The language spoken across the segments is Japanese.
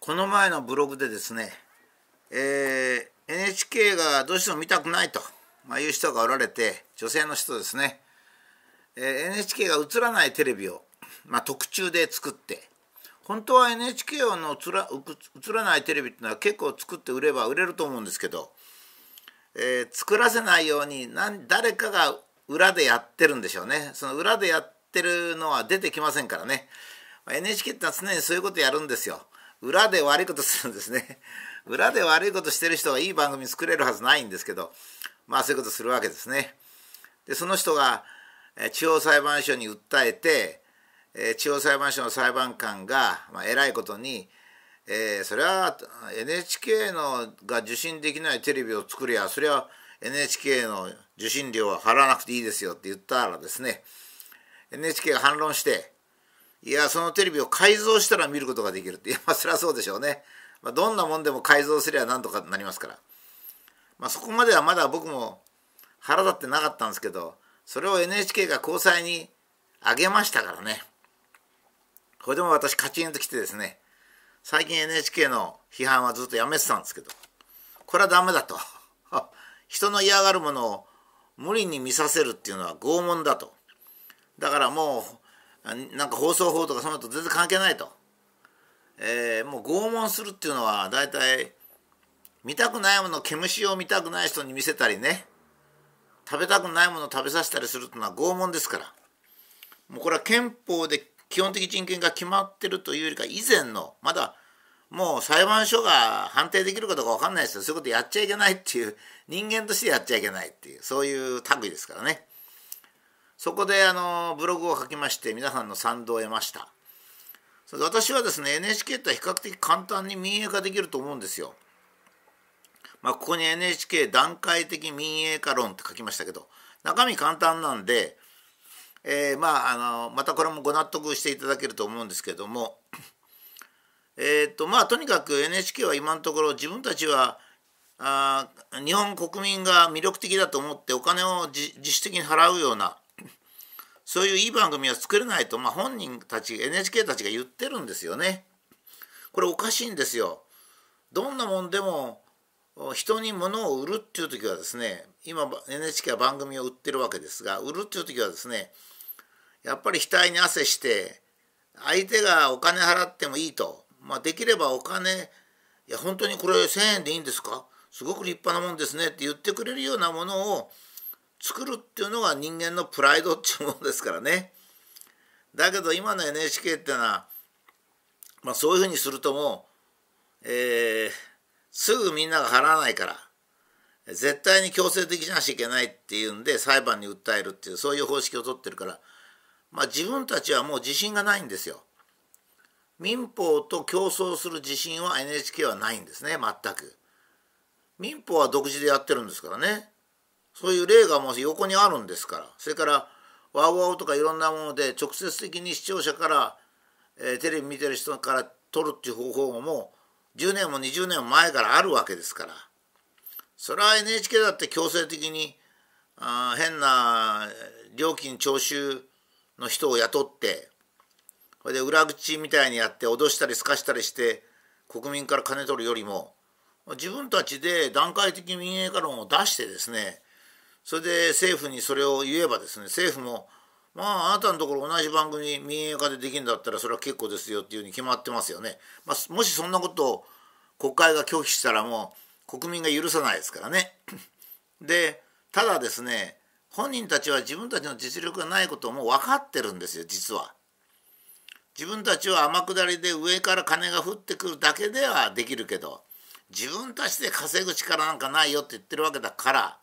この前のブログでですね、えー、NHK がどうしても見たくないと、まあ、いう人がおられて女性の人ですね、えー、NHK が映らないテレビを、まあ、特注で作って本当は NHK の映ら映らないテレビっていうのは結構作って売れば売れると思うんですけど、えー、作らせないように何誰かが裏でやってるんでしょうね。その裏でやってるのは出てきませんからね。NHK ってのは常にそういうことやるんですよ。裏で悪いことするんですね。裏で悪いことしてる人がいい番組作れるはずないんですけどまあそういうことするわけですね。でその人が地方裁判所に訴えて地方裁判所の裁判官が、まあ、偉いことに、えー、それは NHK のが受信できないテレビを作りゃそれは NHK の受信料は払わなくていいですよって言ったらですね NHK が反論していやそのテレビを改造したら見ることができるって。い やまあそれはそうでしょうね、まあ、どんなもんでも改造すればなんとかなりますから、まあ、そこまではまだ僕も腹立ってなかったんですけどそれを NHK が高裁に上げましたからね。これでも私カチンときてですね最近 NHK の批判はずっとやめてたんですけどこれはダメだと。人の嫌がるものを無理に見させるっていうのは拷問だと。だからもうなんか放送法とかそのと全然関係ないと、えー、もう拷問するっていうのは大体見たくないもの毛虫を見たくない人に見せたりね。食べたくないものを食べさせたりするっていうのは拷問ですから。もうこれは憲法で基本的人権が決まってるというよりか以前のまだもう裁判所が判定できるかどうか分かんないですよ。そういうことやっちゃいけないっていう人間としてやっちゃいけないっていうそういう類ですからね。そこであのブログを書きまして皆さんの賛同を得ました。私はですね NHK って比較的簡単に民営化できると思うんですよ。まあここに NHK 段階的民営化論って書きましたけど中身簡単なんでえー、まああのまたこれもご納得していただけると思うんですけどもえっ、とまあとにかく NHK は今のところ自分たちはあ日本国民が魅力的だと思ってお金を自主的に払うようなそういういい番組は作れないと、まあ、本人たち NHK たちが言ってるんですよね。これおかしいんですよ。どんなもんでも人に物を売るっていう時はですね今 NHK は番組を売ってるわけですが売るっていう時はですねやっぱり額に汗して相手がお金払ってもいいと、まあ、できればお金いや本当にこれ1,000円でいいんですか？すごく立派なもんですねって言ってくれるようなものを作るっていうのが人間のプライドっていうものですからね。だけど今の NHK っていうのは、まあ、そういうふうにするともう、えー、すぐみんなが払わないから絶対に強制的じゃなきゃいけないっていうんで裁判に訴えるっていうそういう方式を取ってるからまあ、自分たちはもう自信がないんですよ。民法と競争する自信は NHK はないんですね全く。民法は独自でやってるんですからねそういう例がもう横にあるんですからそれからワウワウとかいろんなもので直接的に視聴者から、えー、テレビ見てる人から取るっていう方法も10年も20年も前からあるわけですから。それは NHK だって強制的にあ変な料金徴収の人を雇ってそれで裏口みたいにやって脅したりすかしたりして国民から金取るよりも自分たちで段階的民営化論を出してですねそれで政府にそれを言えばですね政府もまああなたのところ同じ番組民営化でできるんだったらそれは結構ですよっていうふうに決まってますよね。まあ、もしそんなことを国会が拒否したらもう国民が許さないですからね。でただですね本人たちは自分たちの実力がないことをもう分かってるんですよ実は。自分たちは天下りで上から金が降ってくるだけではできるけど自分たちで稼ぐ力なんかないよって言ってるわけだから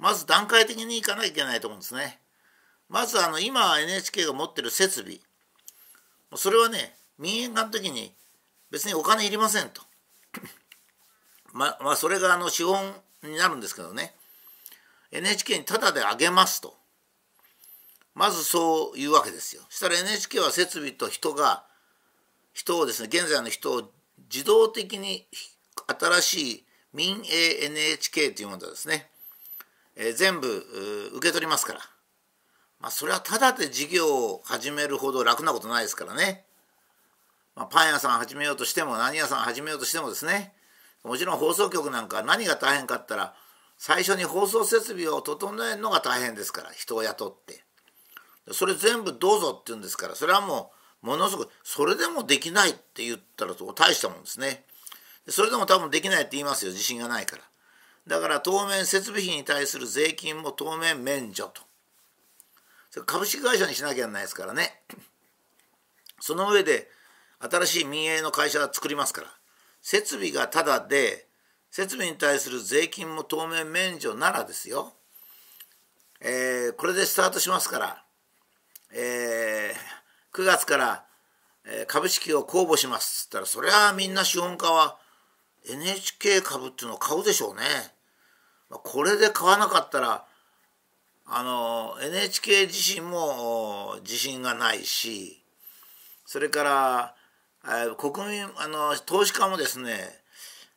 まず段階的にいかなきゃいけないと思うんですね。まずあの今 NHK が持ってる設備それはね民営化の時に別にお金いりませんと。ままあそれがあの資本になるんですけどね NHK にタダであげますとまずそういうわけですよ。したら NHK は設備と人が人をですね現在の人を自動的に新しい民営 NHK というものですね、えー、全部受け取りますから、まあ、それはただで事業を始めるほど楽なことないですからね。まあ、パン屋さん始めようとしても何屋さん始めようとしてもですね。もちろん放送局なんか何が大変かったら最初に放送設備を整えるのが大変ですから人を雇って。それ全部どうぞって言うんですからそれはもうものすごくそれでもできないって言ったら大したもんですね。それでも多分できないって言いますよ自信がないから。だから当面設備費に対する税金も当面免除と。それ株式会社にしなきゃならないですからね。その上で新しい民営の会社を作りますから。設備がタダで設備に対する税金も当面免除ならですよ、えー、これでスタートしますから、えー、9月から、え、株式を公募しますっつったらそれはみんな資本家は NHK 株っていうのを買うでしょうね。これで買わなかったらあの NHK 自身も自信がないしそれから国民あの投資家もですね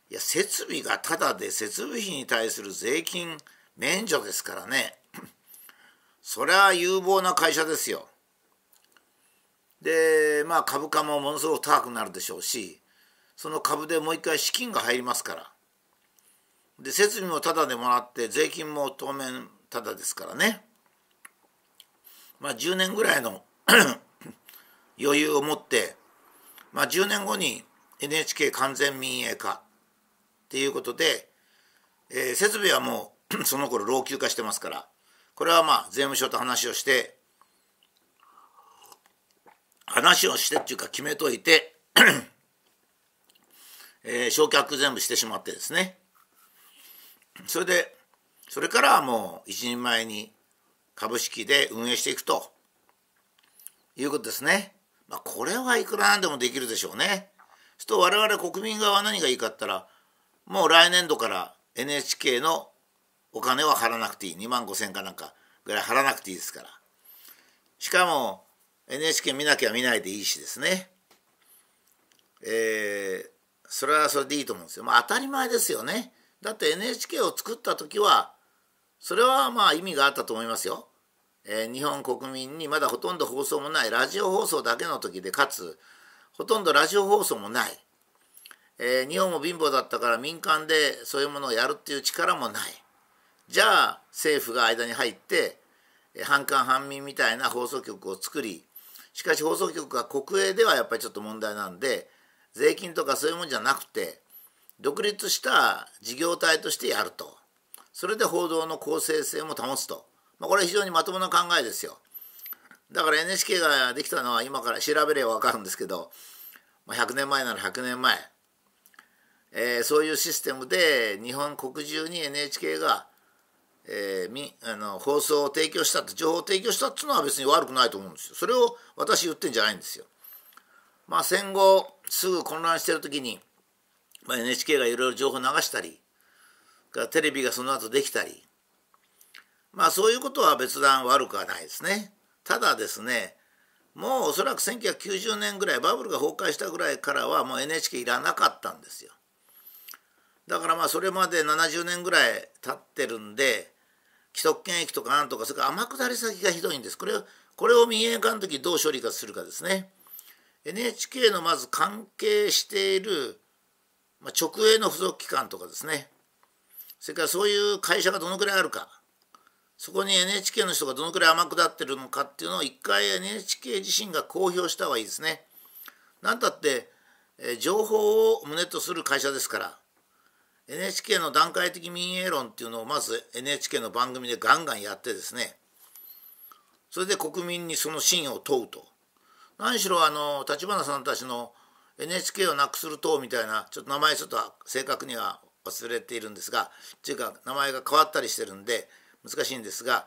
いや設備がただで設備費に対する税金免除ですからね それは有望な会社ですよ。でまあ株価もものすごく高くなるでしょうしその株でもう一回資金が入りますからで設備もタダでもらって税金も当面タダですからね。まあ10年ぐらいの 余裕を持ってまあ、10年後に NHK 完全民営化っていうことで、えー、設備はもう その頃老朽化してますからこれはまあ税務署と話をして話をしてっていうか決めといて えー、焼却全部してしまってですね。それでそれからはもう一人前に株式で運営していくということですね。まあ、これはいくらなんでもできるでしょうね。すと我々国民側は何がいいかったらもう来年度から NHK のお金は払わなくていい。2万5千かなんかぐらい払わなくていいですから。しかも NHK 見なきゃ見ないでいいしですね。えー、それはそれでいいと思うんですよ。まあ当たり前ですよね。だって NHK を作った時はそれはまあ意味があったと思いますよ。えー、日本国民にまだほとんど放送もないラジオ放送だけの時でかつ。ほとんどラジオ放送もない、えー、日本も貧乏だったから民間でそういうものをやるっていう力もない。じゃあ政府が間に入って半官半民みたいな放送局を作りしかし放送局が国営ではやっぱりちょっと問題なんで税金とかそういうもんじゃなくて独立した事業体としてやるとそれで報道の公正性も保つとまあ、これは非常にまともな考えですよ。だから NHK ができたのは今から調べれば分かるんですけど、まあ、100年前なら100年前、えー、そういうシステムで日本国中に NHK が、えー、みあの放送を提供したって情報を提供したっていうのは別に悪くないと思うんですよ。それを私言ってんじゃないんですよ。まあ戦後すぐ混乱してる時に、まあ、NHK がいろいろ情報流したりテレビがその後できたりまあそういうことは別段悪くはないですね。ただですねもうおそらく1990年ぐらいバブルが崩壊したぐらいからはもう NHK いらなかったんですよ。だからまあそれまで70年ぐらい経ってるんで既得権益とかなんとかそれから天下り先がひどいんです。これこれを民営化の時どう処理かするかですね。NHK のまず関係している、まあ、直営の付属機関とかですね。それからそういう会社がどのくらいあるか。そこに NHK の人がどのくらい天下ってるのかっていうのを一回 NHK 自身が公表した方がいいですね。なんたって、え情報を旨とする会社ですから NHK の段階的民営論っていうのをまず NHK の番組でガンガンやってですね。それで国民にその真を問うと。何しろあの立花さんたちの NHK をなくする党みたいなちょっと名前ちょっと正確には忘れているんですがっていうか名前が変わったりしてるんで難しいんですが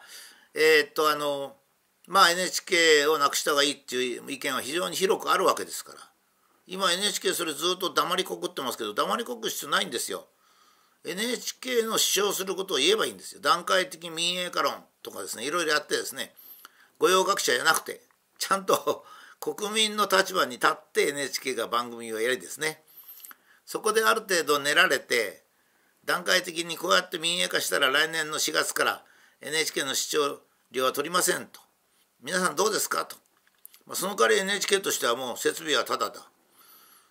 えー、っとあのまあ NHK をなくした方がいいっていう意見は非常に広くあるわけですから今 NHK それずっと黙りこくってますけど黙りこく必要ないんですよ。NHK の主張することを言えばいいんですよ。段階的民営化論とかですねいろいろやってですね御用学者じゃなくてちゃんと国民の立場に立って NHK が番組をやりですね。そこである程度練られて段階的にこうやって民営化したら来年の4月から NHK の視聴料は取りませんと。皆さんどうですかと、まあ、その代わり NHK としてはもう設備はタダだ。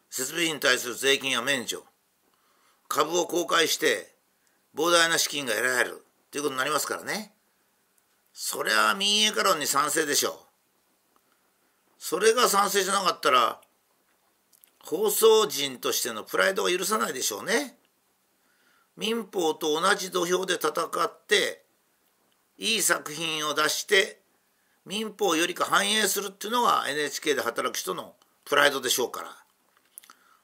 設備費に対する税金や免除。株を公開して膨大な資金が得られる。ということになりますからね。それは民営化論に賛成でしょう。それが賛成じゃなかったら放送人としてのプライドが許さないでしょうね。民法と同じ土俵で戦っていい作品を出して民法よりか反映するっていうのが NHK で働く人のプライドでしょうから。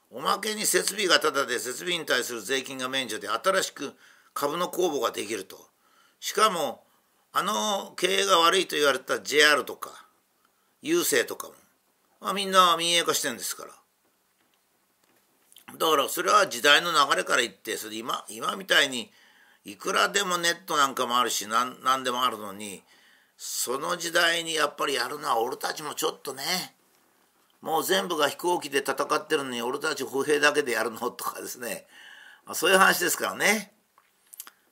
おまけに設備がタダで設備に対する税金が免除で新しく株の公募ができると。しかもあの経営が悪いと言われた JR とか郵政とかも、まあ、みんな民営化してるんですから。だからそれは時代の流れから言ってそれ今今みたいにいくらでもネットなんかもあるし何何でもあるのにその時代にやっぱりやるのは俺たちもちょっとねもう全部が飛行機で戦ってるのに俺たち歩兵だけでやるのとかですね、まあ、そういう話ですからね。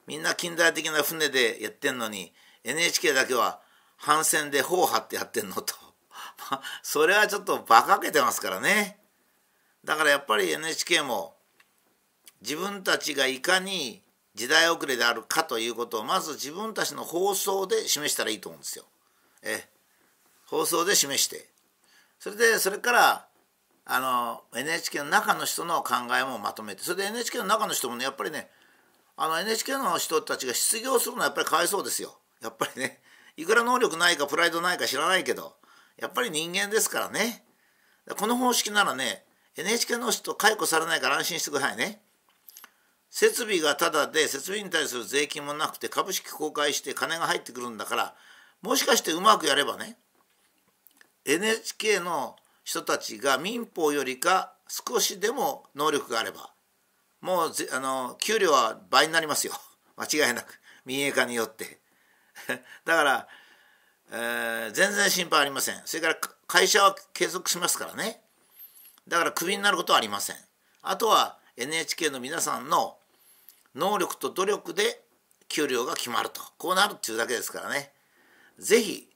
みんな近代的な船でやってんのに NHK だけは帆船で砲張ってやってんのと。それはちょっと馬鹿げてますからね。だからやっぱり NHK も自分たちがいかに時代遅れであるかということをまず自分たちの放送で示したらいいと思うんですよ。え放送で示して。それでそれからあの NHK の中の人の考えもまとめて。それで NHK の中の人もねやっぱりねあの NHK の人たちが失業するのはやっぱりかわいそうですよ。やっぱりね。いくら能力ないかプライドないか知らないけど。やっぱり人間ですからね。この方式ならね NHK の人解雇されないから安心してくださいね。設備がタダで設備に対する税金もなくて株式公開して金が入ってくるんだからもしかしてうまくやればね NHK の人たちが民法よりか少しでも能力があればもうあの給料は倍になりますよ。間違いなく。民営化によって。だから、えー、全然心配ありません。それから会社は継続しますからね。だからクビになることはありません。あとは NHK の皆さんの能力と努力で給料が決まると。こうなるっていうだけですからね。是非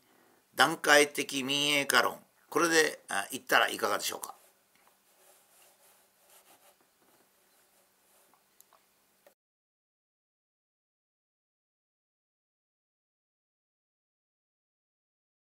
段階的民営化論。これでいったらいかがでしょうか。